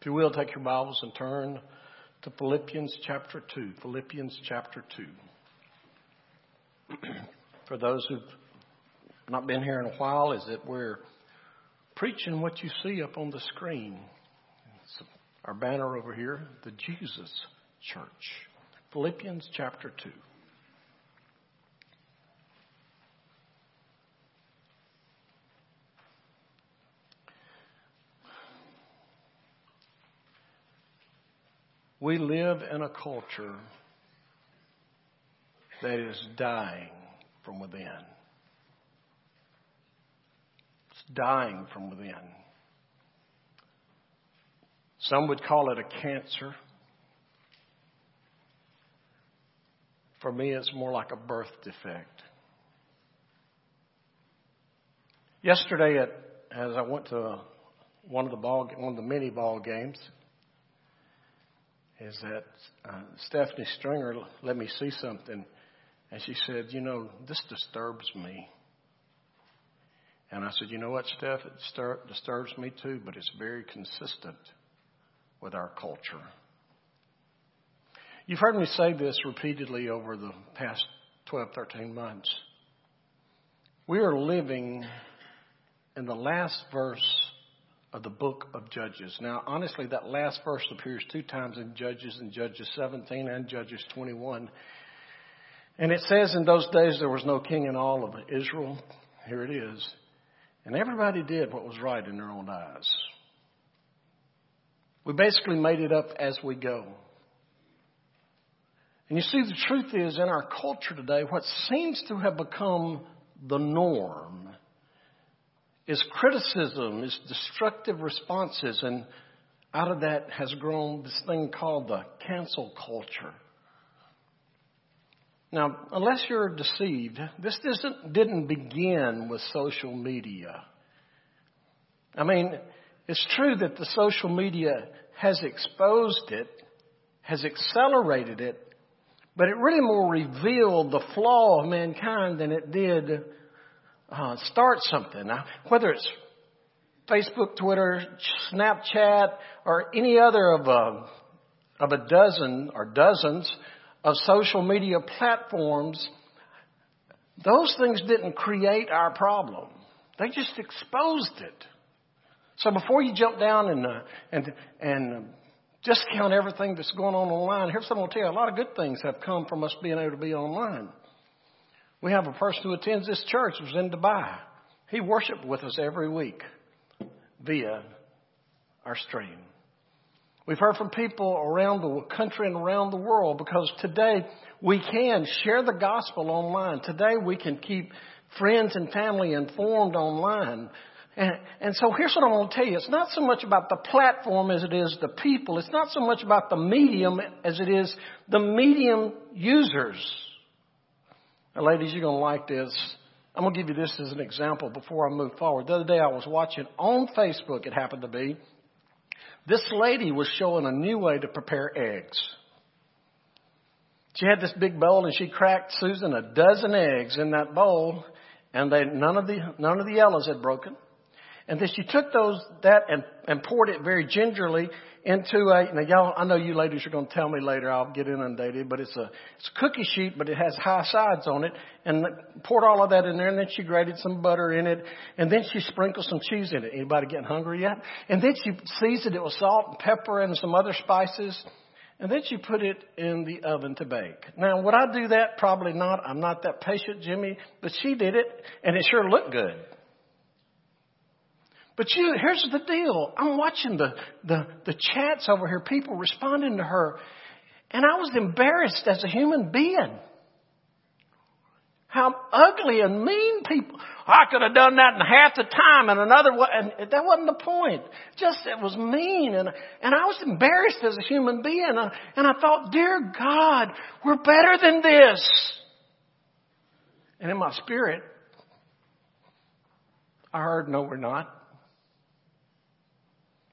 If you will, take your Bibles and turn to Philippians chapter 2. Philippians chapter 2. For those who've not been here in a while, is that we're preaching what you see up on the screen. It's our banner over here, the Jesus Church. Philippians chapter 2. We live in a culture that is dying from within. It's dying from within. Some would call it a cancer. For me, it's more like a birth defect. Yesterday, at, as I went to one of the ball, one of the mini ball games, is that uh, Stephanie Stringer let me see something, and she said, "You know, this disturbs me." And I said, "You know what, Steph? It distur- disturbs me too, but it's very consistent with our culture." You've heard me say this repeatedly over the past 12, 13 months. We are living in the last verse of the book of Judges. Now, honestly, that last verse appears two times in Judges, in Judges 17 and Judges 21. And it says, In those days there was no king in all of Israel. Here it is. And everybody did what was right in their own eyes. We basically made it up as we go. And you see, the truth is, in our culture today, what seems to have become the norm is criticism, is destructive responses, and out of that has grown this thing called the cancel culture. Now, unless you're deceived, this didn't begin with social media. I mean, it's true that the social media has exposed it, has accelerated it, but it really more revealed the flaw of mankind than it did uh, start something. Whether it's Facebook, Twitter, Snapchat, or any other of a, of a dozen or dozens of social media platforms, those things didn't create our problem. They just exposed it. So before you jump down and, uh, and, and discount everything that's going on online, here's something I'll tell you. A lot of good things have come from us being able to be online. We have a person who attends this church who's in Dubai. He worshiped with us every week via our stream. We've heard from people around the country and around the world because today we can share the gospel online. Today we can keep friends and family informed online. And, and so here's what I'm going to tell you. It's not so much about the platform as it is the people. It's not so much about the medium as it is the medium users. Now, ladies, you're going to like this. I'm going to give you this as an example before I move forward. The other day I was watching on Facebook, it happened to be, this lady was showing a new way to prepare eggs. She had this big bowl and she cracked Susan a dozen eggs in that bowl and they, none of the, none of the yellows had broken. And then she took those, that and, and poured it very gingerly into a, now y'all, I know you ladies are going to tell me later, I'll get inundated, but it's a, it's a cookie sheet, but it has high sides on it, and poured all of that in there, and then she grated some butter in it, and then she sprinkled some cheese in it. Anybody getting hungry yet? And then she seasoned it with salt and pepper and some other spices, and then she put it in the oven to bake. Now, would I do that? Probably not. I'm not that patient, Jimmy, but she did it, and it sure looked good. But you, here's the deal. I'm watching the, the, the chats over here, people responding to her, and I was embarrassed as a human being. How ugly and mean people. I could have done that in half the time and another way, and that wasn't the point. Just it was mean, and and I was embarrassed as a human being, and I, and I thought, dear God, we're better than this. And in my spirit, I heard, no, we're not.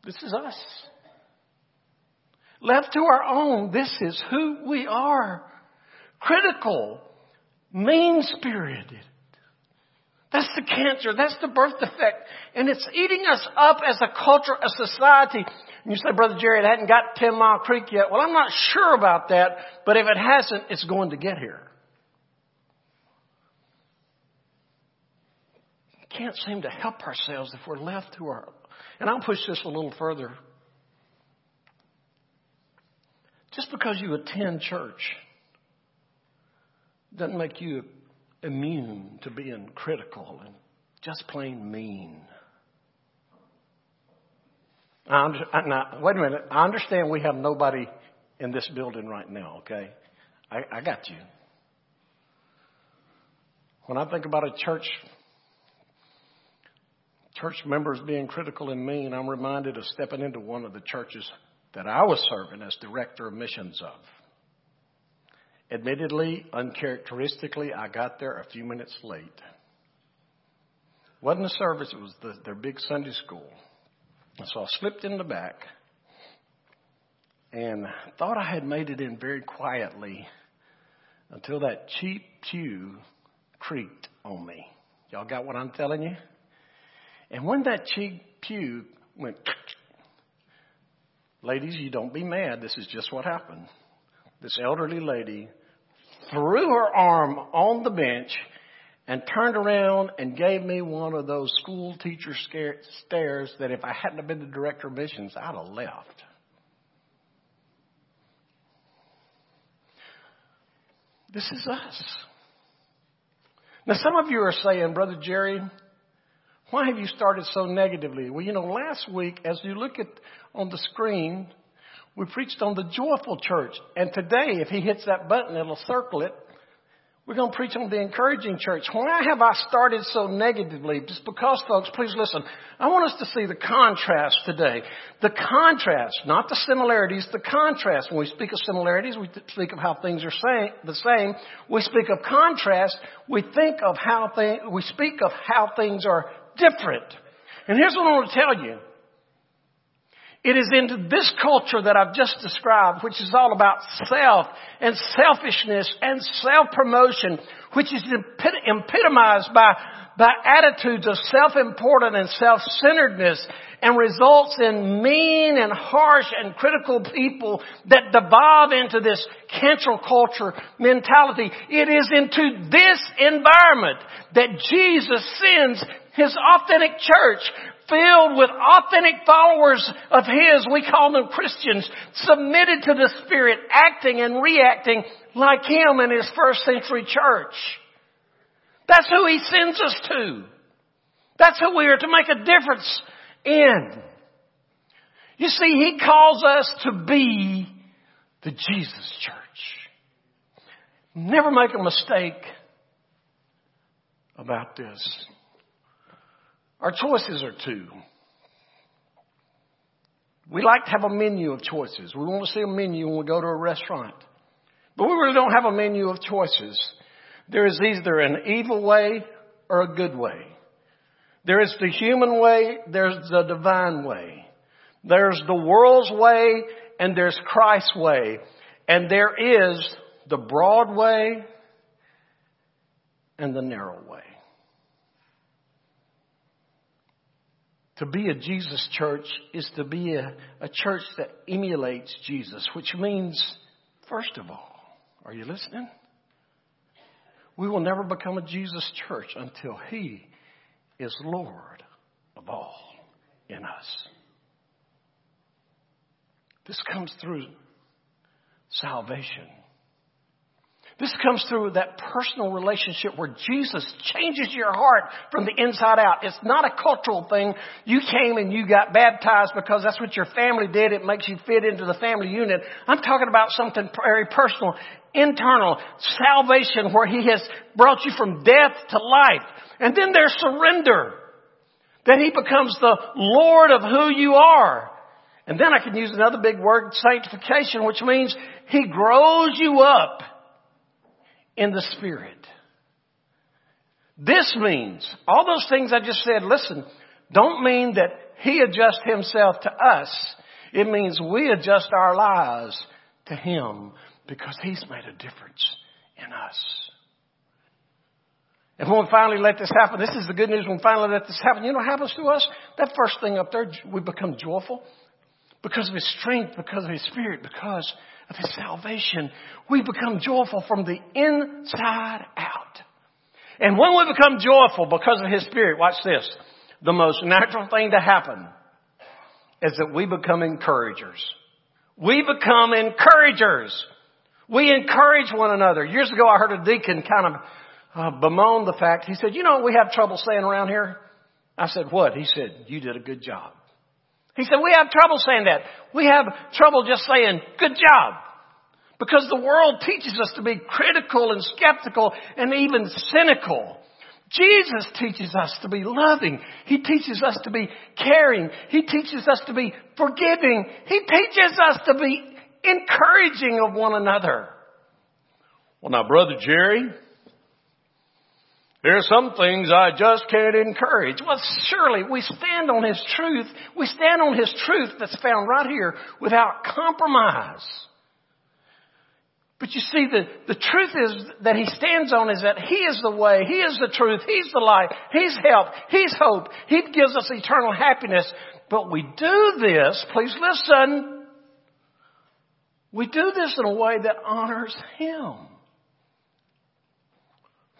This is us. Left to our own, this is who we are. Critical, mean spirited, That's the cancer. That's the birth defect. And it's eating us up as a culture, a society. And you say, Brother Jerry, it hadn't got 10 Mile Creek yet. Well, I'm not sure about that, but if it hasn't, it's going to get here. Can't seem to help ourselves if we're left to our. And I'll push this a little further. Just because you attend church doesn't make you immune to being critical and just plain mean. I, now, wait a minute. I understand we have nobody in this building right now, okay? I, I got you. When I think about a church, church members being critical and mean, I'm reminded of stepping into one of the churches that I was serving as director of missions of. Admittedly, uncharacteristically, I got there a few minutes late. Wasn't a service, it was the, their big Sunday school. And so I slipped in the back and thought I had made it in very quietly until that cheap pew creaked on me. Y'all got what I'm telling you? And when that cheap pew went, ladies, you don't be mad. This is just what happened. This elderly lady threw her arm on the bench and turned around and gave me one of those school teacher stares that if I hadn't have been the director of missions, I'd have left. This is us. Now, some of you are saying, Brother Jerry, why have you started so negatively? Well, you know, last week, as you look at on the screen, we preached on the joyful church. And today, if he hits that button, it'll circle it. We're going to preach on the encouraging church. Why have I started so negatively? Just because, folks, please listen. I want us to see the contrast today. The contrast, not the similarities, the contrast. When we speak of similarities, we speak of how things are same, the same. We speak of contrast, we think of how things, we speak of how things are different. And here's what I want to tell you. It is into this culture that I've just described, which is all about self and selfishness and self-promotion, which is epitomized by, by attitudes of self-important and self-centeredness and results in mean and harsh and critical people that devolve into this cancel culture mentality. It is into this environment that Jesus sends his authentic church filled with authentic followers of His, we call them Christians, submitted to the Spirit, acting and reacting like Him in His first century church. That's who He sends us to. That's who we are to make a difference in. You see, He calls us to be the Jesus church. Never make a mistake about this. Our choices are two. We like to have a menu of choices. We want to see a menu when we go to a restaurant. But we really don't have a menu of choices. There is either an evil way or a good way. There is the human way, there's the divine way. There's the world's way, and there's Christ's way. And there is the broad way and the narrow way. To be a Jesus church is to be a, a church that emulates Jesus, which means, first of all, are you listening? We will never become a Jesus church until He is Lord of all in us. This comes through salvation. This comes through that personal relationship where Jesus changes your heart from the inside out. It's not a cultural thing. You came and you got baptized because that's what your family did. It makes you fit into the family unit. I'm talking about something very personal, internal, salvation where He has brought you from death to life. And then there's surrender. That He becomes the Lord of who you are. And then I can use another big word, sanctification, which means He grows you up in the Spirit. This means, all those things I just said, listen, don't mean that He adjusts Himself to us. It means we adjust our lives to Him because He's made a difference in us. And when we finally let this happen, this is the good news. When we finally let this happen, you know what happens to us? That first thing up there, we become joyful because of His strength, because of His Spirit, because of His salvation. We become joyful from the inside out. And when we become joyful because of His Spirit, watch this. The most natural thing to happen is that we become encouragers. We become encouragers. We encourage one another. Years ago, I heard a deacon kind of uh, bemoan the fact. He said, "You know, we have trouble staying around here." I said, "What?" He said, "You did a good job." He said, "We have trouble saying that. We have trouble just saying good job." Because the world teaches us to be critical and skeptical and even cynical. Jesus teaches us to be loving. He teaches us to be caring. He teaches us to be forgiving. He teaches us to be encouraging of one another. Well now, Brother Jerry, there are some things I just can't encourage. Well, surely we stand on His truth. We stand on His truth that's found right here without compromise. But you see, the, the truth is that he stands on is that he is the way, he is the truth, he's the light, he's help, he's hope, he gives us eternal happiness. But we do this, please listen, we do this in a way that honors him.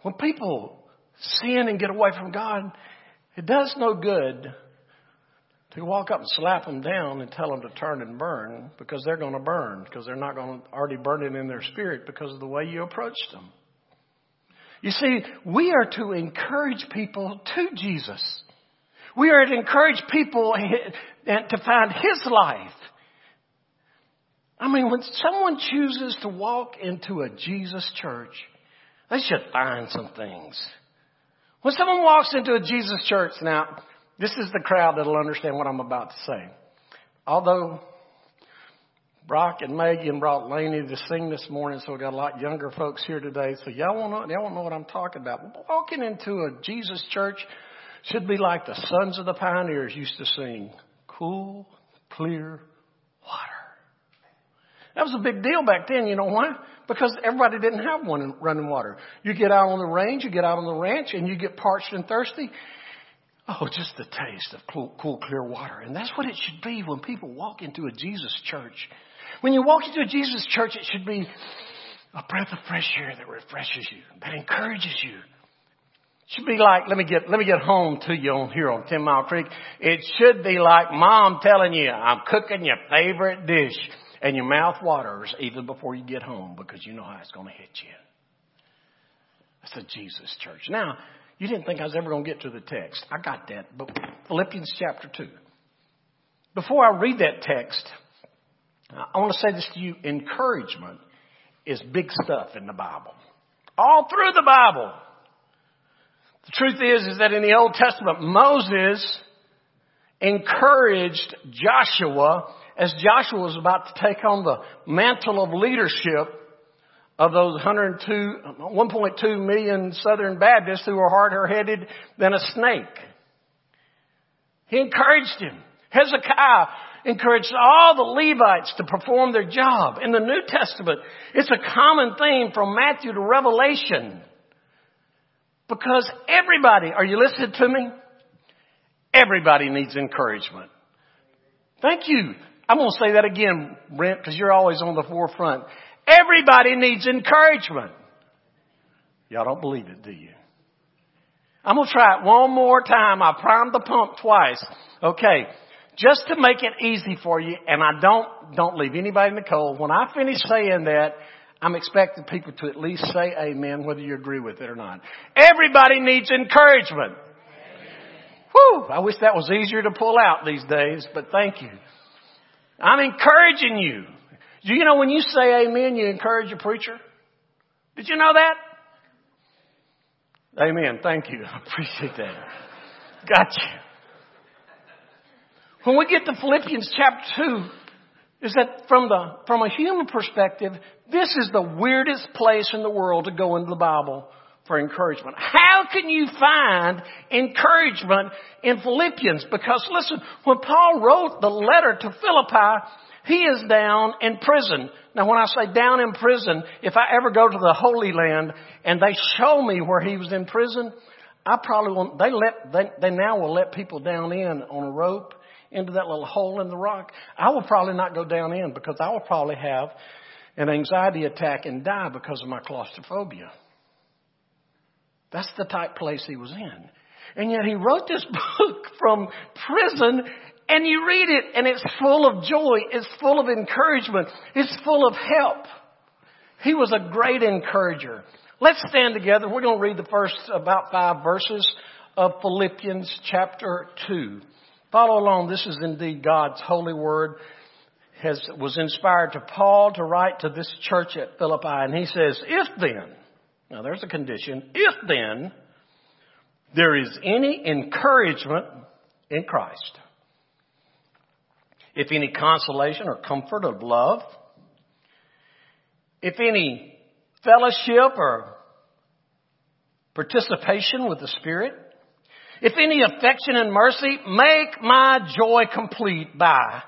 When people sin and get away from God, it does no good to walk up and slap them down and tell them to turn and burn because they're going to burn because they're not going to already burn it in their spirit because of the way you approached them. You see, we are to encourage people to Jesus. We are to encourage people to find His life. I mean, when someone chooses to walk into a Jesus church, they should find some things. When someone walks into a Jesus church now, this is the crowd that'll understand what I'm about to say. Although Brock and Megan brought Laney to sing this morning, so we got a lot younger folks here today. So y'all won't know, y'all won't know what I'm talking about. Walking into a Jesus church should be like the sons of the pioneers used to sing, cool, clear water. That was a big deal back then. You know why? Because everybody didn't have one running water. You get out on the range, you get out on the ranch, and you get parched and thirsty. Oh, just the taste of cool, cool, clear water. And that's what it should be when people walk into a Jesus church. When you walk into a Jesus church, it should be a breath of fresh air that refreshes you, that encourages you. It should be like, let me get, let me get home to you on here on Ten Mile Creek. It should be like mom telling you, I'm cooking your favorite dish and your mouth waters even before you get home because you know how it's going to hit you. That's a Jesus church. Now, you didn't think I was ever going to get to the text. I got that. But Philippians chapter 2. Before I read that text, I want to say this to you. Encouragement is big stuff in the Bible. All through the Bible. The truth is, is that in the Old Testament, Moses encouraged Joshua as Joshua was about to take on the mantle of leadership of those 102, 1.2 million Southern Baptists who were harder headed than a snake. He encouraged him. Hezekiah encouraged all the Levites to perform their job. In the New Testament, it's a common theme from Matthew to Revelation. Because everybody, are you listening to me? Everybody needs encouragement. Thank you. I'm going to say that again, Brent, because you're always on the forefront. Everybody needs encouragement. Y'all don't believe it, do you? I'm going to try it one more time. I primed the pump twice. Okay. Just to make it easy for you, and I don't, don't leave anybody in the cold. When I finish saying that, I'm expecting people to at least say amen, whether you agree with it or not. Everybody needs encouragement. Whew, I wish that was easier to pull out these days, but thank you. I'm encouraging you. Do you know when you say amen, you encourage a preacher? Did you know that? Amen. Thank you. I appreciate that. Gotcha. When we get to Philippians chapter 2, is that from the, from a human perspective, this is the weirdest place in the world to go into the Bible for encouragement. How can you find encouragement in Philippians? Because listen, when Paul wrote the letter to Philippi, He is down in prison. Now when I say down in prison, if I ever go to the Holy Land and they show me where he was in prison, I probably won't, they let, they, they now will let people down in on a rope into that little hole in the rock. I will probably not go down in because I will probably have an anxiety attack and die because of my claustrophobia. That's the type place he was in. And yet he wrote this book from prison and you read it and it's full of joy. It's full of encouragement. It's full of help. He was a great encourager. Let's stand together. We're going to read the first about five verses of Philippians chapter 2. Follow along. This is indeed God's holy word. Has, was inspired to Paul to write to this church at Philippi and he says, if then, now there's a condition, if then there is any encouragement in Christ, if any consolation or comfort of love, if any fellowship or participation with the Spirit, if any affection and mercy, make my joy complete by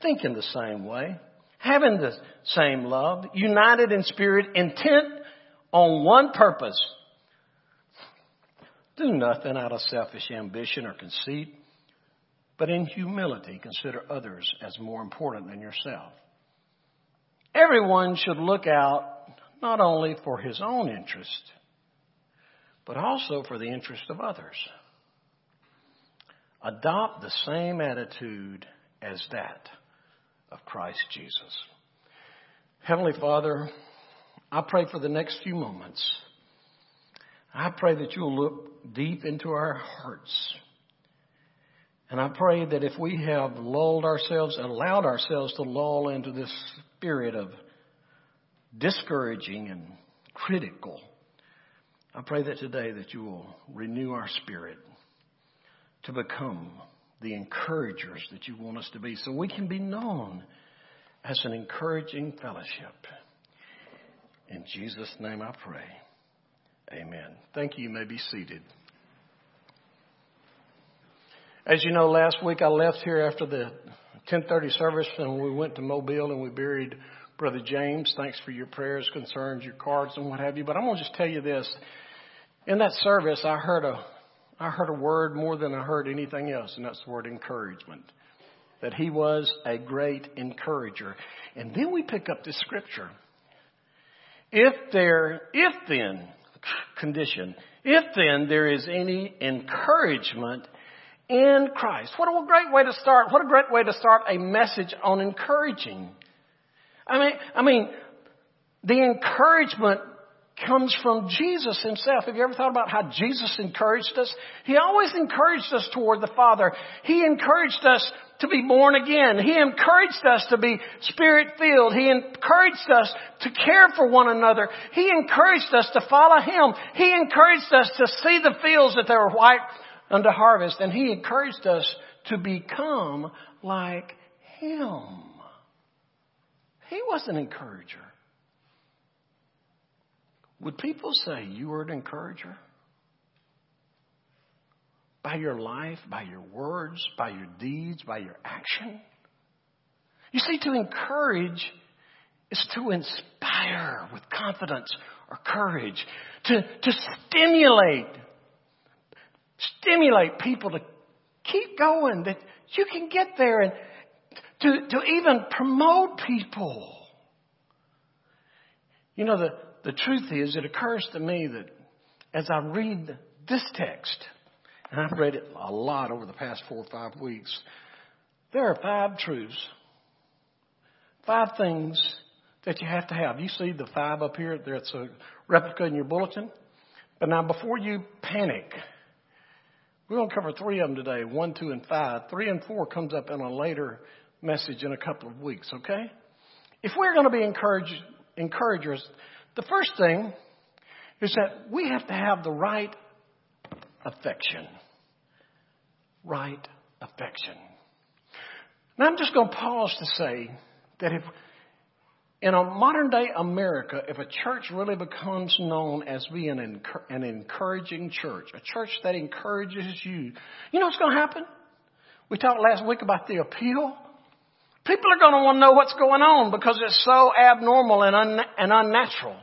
thinking the same way, having the same love, united in spirit, intent on one purpose. Do nothing out of selfish ambition or conceit, but in humility consider others as more important than yourself. Everyone should look out not only for his own interest, but also for the interest of others. Adopt the same attitude as that of Christ Jesus. Heavenly Father, I pray for the next few moments. I pray that you'll look deep into our hearts. And I pray that if we have lulled ourselves, allowed ourselves to lull into this spirit of discouraging and critical, I pray that today that you will renew our spirit to become the encouragers that you want us to be so we can be known as an encouraging fellowship. In Jesus' name I pray. Amen. Thank you. You may be seated. As you know, last week I left here after the 1030 service and we went to Mobile and we buried Brother James. Thanks for your prayers, concerns, your cards and what have you. But I'm going to just tell you this. In that service, I heard a, I heard a word more than I heard anything else, and that's the word encouragement. That he was a great encourager. And then we pick up this scripture. If there, if then, condition, if then there is any encouragement in Christ. What a great way to start. What a great way to start a message on encouraging. I mean, I mean, the encouragement comes from Jesus himself. Have you ever thought about how Jesus encouraged us? He always encouraged us toward the Father. He encouraged us to be born again. He encouraged us to be spirit filled. He encouraged us to care for one another. He encouraged us to follow Him. He encouraged us to see the fields that they were white unto harvest. And He encouraged us to become like Him. He was an encourager. Would people say you were an encourager? By your life, by your words, by your deeds, by your action? You see, to encourage is to inspire with confidence or courage, to, to stimulate, stimulate people to keep going, that you can get there and to, to even promote people. You know, the, the truth is, it occurs to me that as I read this text, and I've read it a lot over the past four or five weeks, there are five truths, five things that you have to have. You see the five up here, there's a replica in your bulletin. But now before you panic, we're going to cover three of them today, one, two, and five. Three and four comes up in a later message in a couple of weeks, okay? If we're going to be encourage, encouragers, the first thing is that we have to have the right affection. Right affection. Now I'm just going to pause to say that if in a modern day America, if a church really becomes known as being an, encouraging church, a church that encourages you, you know what's going to happen? We talked last week about the appeal. People are going to want to know what's going on because it's so abnormal and, un- and unnatural.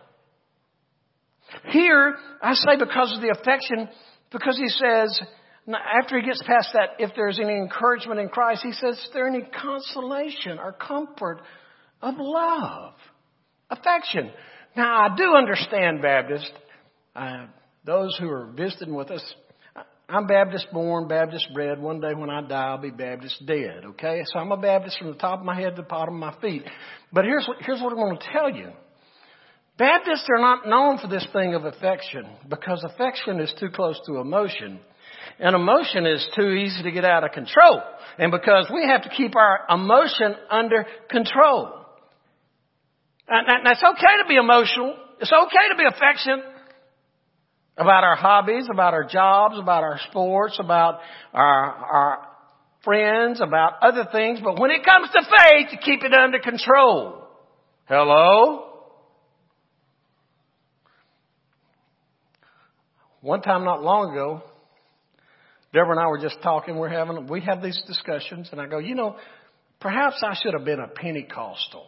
Here, I say because of the affection, because he says, after he gets past that, if there's any encouragement in Christ, he says, is there any consolation or comfort of love? Affection. Now, I do understand Baptist. Uh, those who are visiting with us, I'm Baptist born, Baptist bred. One day when I die, I'll be Baptist dead. Okay? So I'm a Baptist from the top of my head to the bottom of my feet. But here's here's what I'm going to tell you. Baptists are not known for this thing of affection because affection is too close to emotion. And emotion is too easy to get out of control. And because we have to keep our emotion under control. And it's okay to be emotional. It's okay to be affectionate about our hobbies, about our jobs, about our sports, about our, our friends, about other things. But when it comes to faith, you keep it under control. Hello? One time not long ago, Deborah and I were just talking. We're having, we have these discussions and I go, you know, perhaps I should have been a Pentecostal.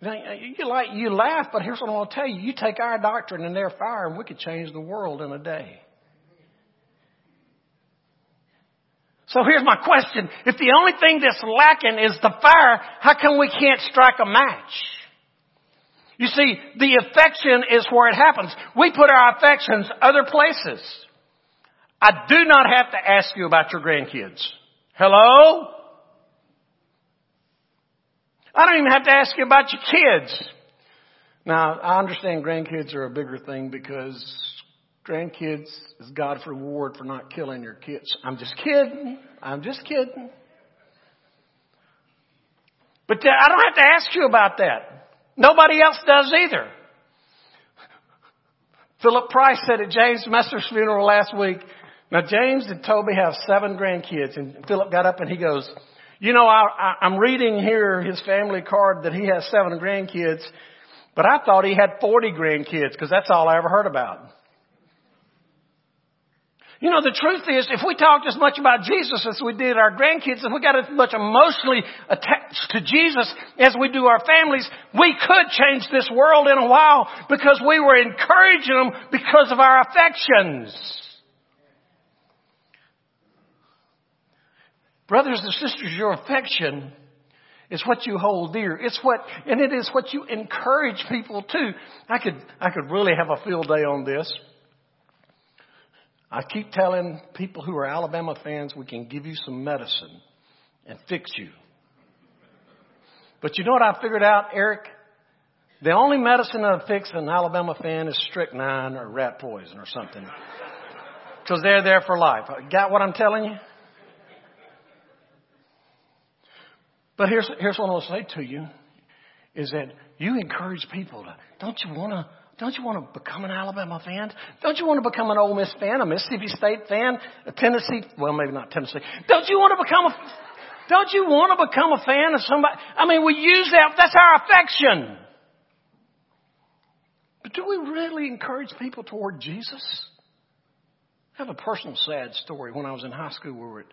You like you laugh, but here's what I'm going to tell you: you take our doctrine and their fire, and we could change the world in a day. So here's my question: If the only thing that's lacking is the fire, how come we can't strike a match? You see, the affection is where it happens. We put our affections other places. I do not have to ask you about your grandkids. Hello? I don't even have to ask you about your kids. Now, I understand grandkids are a bigger thing because grandkids is God's reward for not killing your kids. I'm just kidding. I'm just kidding. But I don't have to ask you about that. Nobody else does either. Philip Price said at James Messer's funeral last week, now James and Toby have seven grandkids and Philip got up and he goes, you know, I, I, I'm reading here his family card that he has seven grandkids, but I thought he had 40 grandkids because that's all I ever heard about. You know, the truth is, if we talked as much about Jesus as we did our grandkids, if we got as much emotionally attached to Jesus as we do our families, we could change this world in a while because we were encouraging them because of our affections. Brothers and sisters, your affection is what you hold dear. It's what, and it is what you encourage people to. I could, I could really have a field day on this. I keep telling people who are Alabama fans, we can give you some medicine and fix you. But you know what I figured out, Eric? The only medicine that'll fix an Alabama fan is strychnine or rat poison or something. Because they're there for life. Got what I'm telling you? But here's, here's what I want to say to you is that you encourage people to, don't you want to don't you want to become an Alabama fan? Don't you want to become an Ole Miss fan, a Mississippi State fan, a Tennessee, well, maybe not Tennessee. Don't you want to become a, don't you want to become a fan of somebody? I mean, we use that, that's our affection. But do we really encourage people toward Jesus? I have a personal sad story. When I was in high school, we were at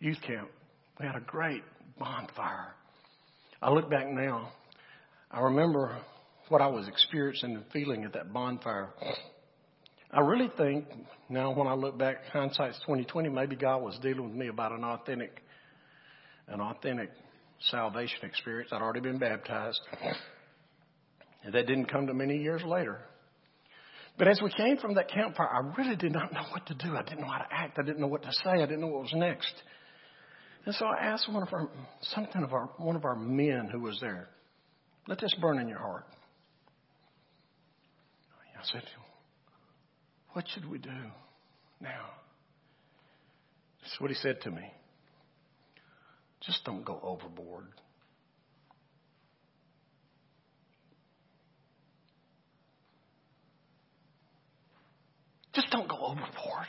youth camp. We had a great bonfire. I look back now. I remember what I was experiencing and feeling at that bonfire. I really think now when I look back, hindsight's 2020, maybe God was dealing with me about an authentic, an authentic salvation experience. I'd already been baptized. And that didn't come to many years later. But as we came from that campfire, I really did not know what to do. I didn't know how to act. I didn't know what to say. I didn't know what was next. And so I asked one of our, something of our, one of our men who was there, let this burn in your heart. Said, to him, What should we do now? This is what he said to me. Just don't go overboard. Just don't go overboard.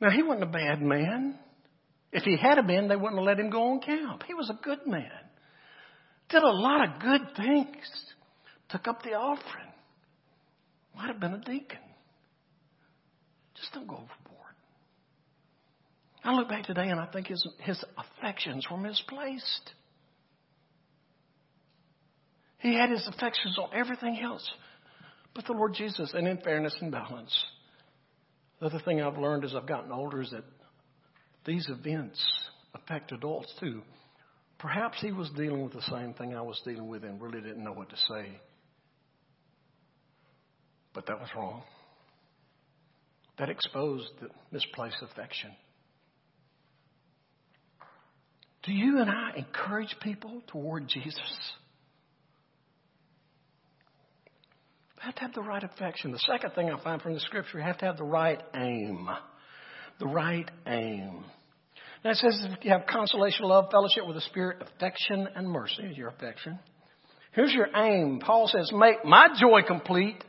Now, he wasn't a bad man. If he had been, they wouldn't have let him go on camp. He was a good man did a lot of good things, took up the offering, might have been a deacon. Just don't go overboard. I look back today and I think his, his affections were misplaced. He had his affections on everything else but the Lord Jesus. And in fairness and balance, the other thing I've learned as I've gotten older is that these events affect adults too. Perhaps he was dealing with the same thing I was dealing with and really didn't know what to say. But that was wrong. That exposed the misplaced affection. Do you and I encourage people toward Jesus? You have to have the right affection. The second thing I find from the scripture, you have to have the right aim. The right aim. Now it says you have consolation, love, fellowship with the Spirit, affection, and mercy is your affection. Here's your aim. Paul says, make my joy complete.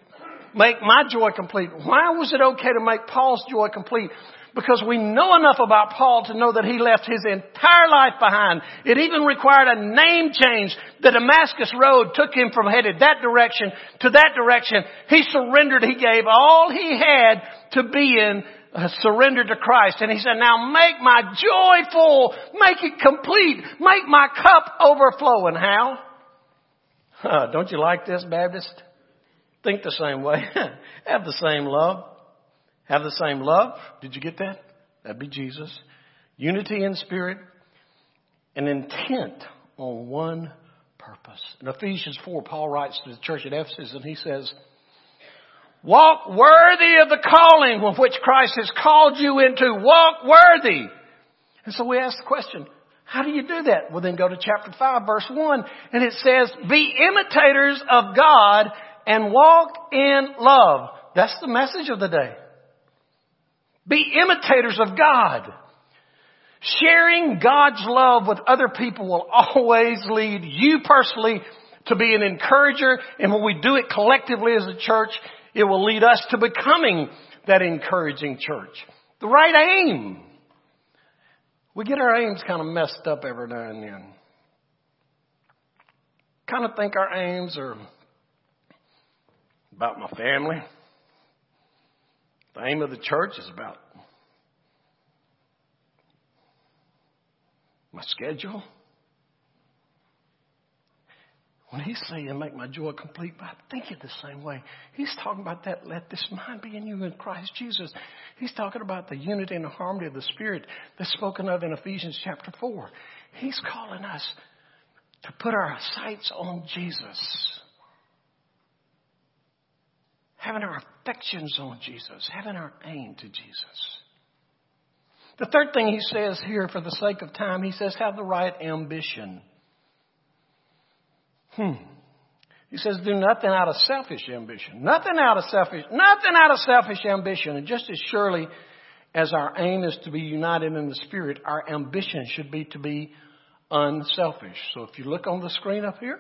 Make my joy complete. Why was it okay to make Paul's joy complete? Because we know enough about Paul to know that he left his entire life behind. It even required a name change. The Damascus Road took him from headed that direction to that direction. He surrendered. He gave all he had to be in surrendered to Christ. And he said, now make my joy full. Make it complete. Make my cup overflowing. How? Uh, don't you like this, Baptist? Think the same way. Have the same love. Have the same love. Did you get that? That'd be Jesus. Unity in spirit and intent on one purpose. In Ephesians 4, Paul writes to the church at Ephesus and he says, Walk worthy of the calling with which Christ has called you into. Walk worthy. And so we ask the question, how do you do that? Well then go to chapter 5 verse 1 and it says, be imitators of God and walk in love. That's the message of the day. Be imitators of God. Sharing God's love with other people will always lead you personally to be an encourager. And when we do it collectively as a church, it will lead us to becoming that encouraging church. The right aim. We get our aims kind of messed up every now and then. Kind of think our aims are about my family. The aim of the church is about my schedule. When he's saying, make my joy complete, but I think it the same way. He's talking about that, let this mind be in you in Christ Jesus. He's talking about the unity and the harmony of the Spirit that's spoken of in Ephesians chapter 4. He's calling us to put our sights on Jesus. Having our affections on Jesus. Having our aim to Jesus. The third thing he says here, for the sake of time, he says, have the right ambition. Hmm. He says, do nothing out of selfish ambition. Nothing out of selfish, nothing out of selfish ambition. And just as surely as our aim is to be united in the Spirit, our ambition should be to be unselfish. So if you look on the screen up here,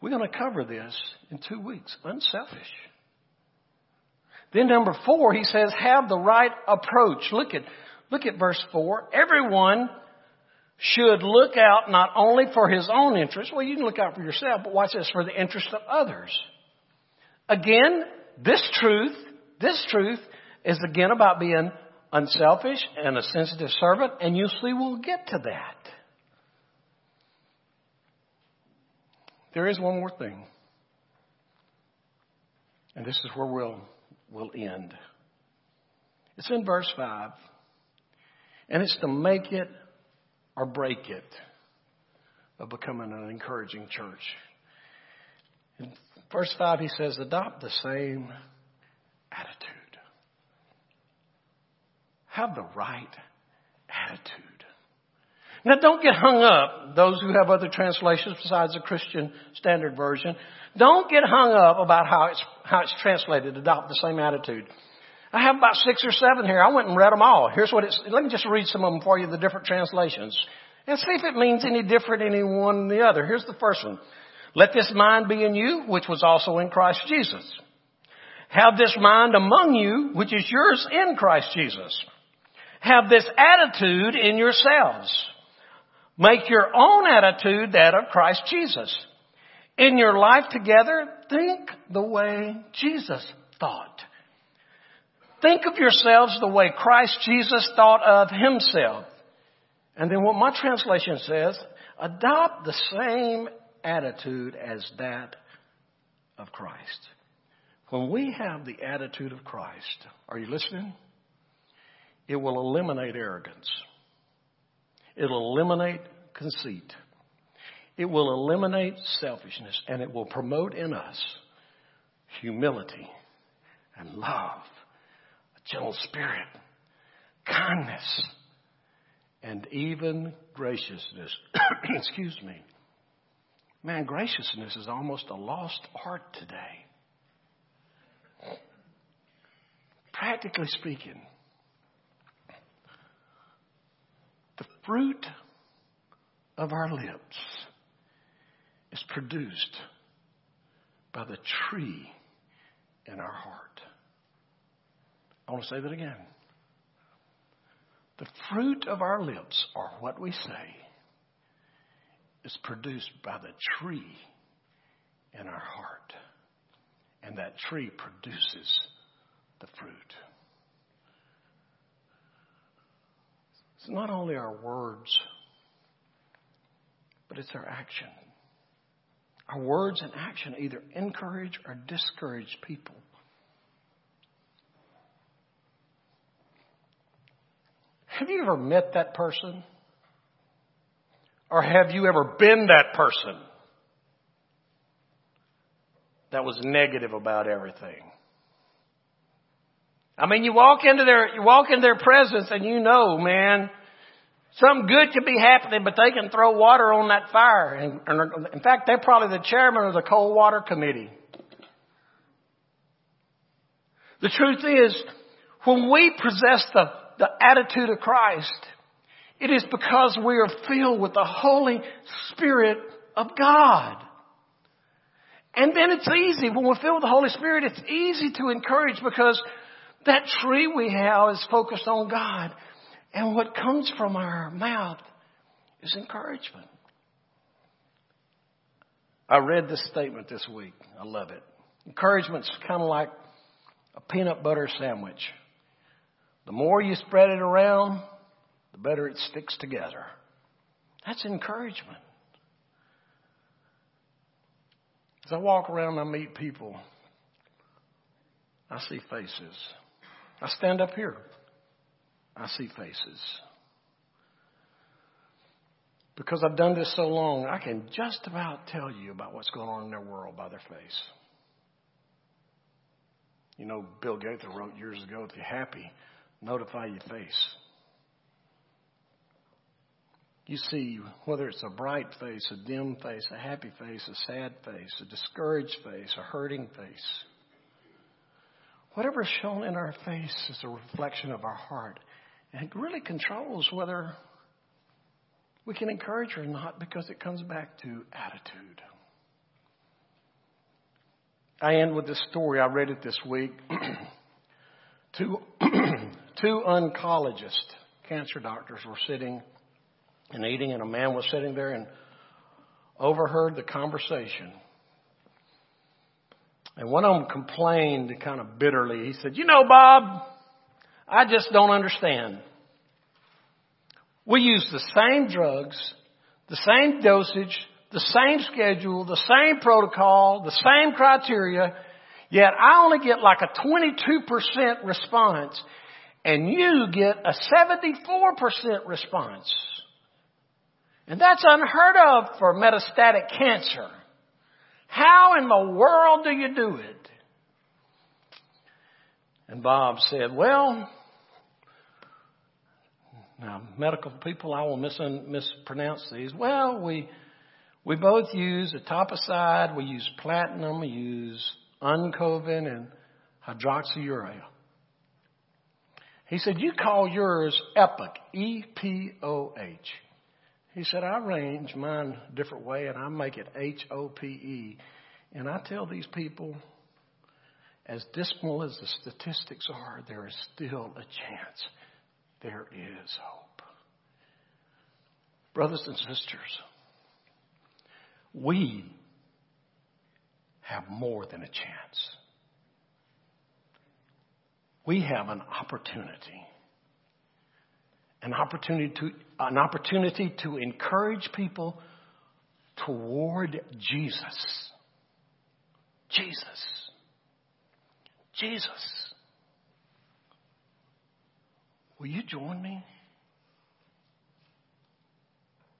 we're going to cover this in two weeks. Unselfish. Then number four, he says, have the right approach. Look at, look at verse four. Everyone should look out not only for his own interest, well, you can look out for yourself, but watch this, for the interest of others. Again, this truth, this truth is again about being unselfish and a sensitive servant, and you'll see we'll get to that. There is one more thing. And this is where we'll, we'll end. It's in verse 5. And it's to make it or break it of becoming an encouraging church. In verse 5, he says, adopt the same attitude. Have the right attitude. Now don't get hung up, those who have other translations besides the Christian Standard Version, don't get hung up about how it's, how it's translated, adopt the same attitude. I have about six or seven here. I went and read them all. Here's what it's, let me just read some of them for you, the different translations. And see if it means any different any one than the other. Here's the first one. Let this mind be in you, which was also in Christ Jesus. Have this mind among you, which is yours in Christ Jesus. Have this attitude in yourselves. Make your own attitude that of Christ Jesus. In your life together, think the way Jesus thought Think of yourselves the way Christ Jesus thought of himself. And then what my translation says, adopt the same attitude as that of Christ. When we have the attitude of Christ, are you listening? It will eliminate arrogance. It'll eliminate conceit. It will eliminate selfishness and it will promote in us humility and love, gentle spirit, kindness, and even graciousness. Excuse me. Man, graciousness is almost a lost art today. Practically speaking, the fruit of our lips is produced by the tree in our heart. I want to say that again. The fruit of our lips, or what we say, is produced by the tree in our heart. And that tree produces the fruit. It's not only our words, but it's our action. Our words and action either encourage or discourage people. Have you ever met that person? Or have you ever been that person that was negative about everything? I mean, you walk into their, you walk into their presence and you know, man, something good could be happening, but they can throw water on that fire. And, and in fact, they're probably the chairman of the cold water committee. The truth is, when we possess the, the attitude of Christ, it is because we are filled with the Holy Spirit of God. And then it's easy, when we're filled with the Holy Spirit, it's easy to encourage because that tree we have is focused on God. And what comes from our mouth is encouragement. I read this statement this week. I love it. Encouragement's kind of like a peanut butter sandwich. The more you spread it around, the better it sticks together. That's encouragement. As I walk around and I meet people, I see faces. I stand up here. I see faces. Because I've done this so long, I can just about tell you about what's going on in their world by their face. You know, Bill Gaither wrote years ago, if you're happy, notify your face. You see, whether it's a bright face, a dim face, a happy face, a sad face, a discouraged face, a hurting face. Whatever is shown in our face is a reflection of our heart. And it really controls whether we can encourage or not because it comes back to attitude. I end with this story. I read it this week. two, two oncologists, cancer doctors, were sitting and eating, and a man was sitting there and overheard the conversation. And one of them complained kind of bitterly. He said, You know, Bob, I just don't understand. We use the same drugs, the same dosage, the same schedule, the same protocol, the same criteria, yet I only get like a 22% response and you get a 74% response. And that's unheard of for metastatic cancer. How in the world do you do it? And Bob said, Well, now medical people, I will mis- mispronounce these. Well, we we both use etoposide, we use platinum, we use Oncovin and hydroxyurea. He said, You call yours EPOCH, E P O H. He said, I arrange mine a different way and I make it H O P E. And I tell these people, as dismal as the statistics are, there is still a chance. There is hope. Brothers and sisters, we have more than a chance. We have an opportunity. An opportunity to, an opportunity to encourage people toward Jesus. Jesus. Jesus. Will you join me?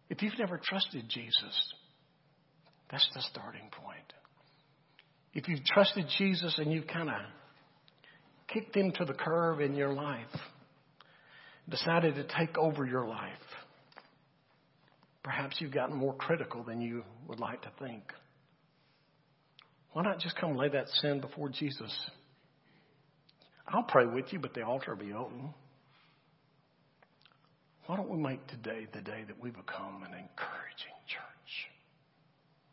If you've never trusted Jesus, that's the starting point. If you've trusted Jesus and you've kind of kicked him to the curb in your life, decided to take over your life, perhaps you've gotten more critical than you would like to think. Why not just come lay that sin before Jesus? I'll pray with you, but the altar will be open. Why don't we make today the day that we become an encouraging church?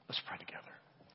Let's pray together.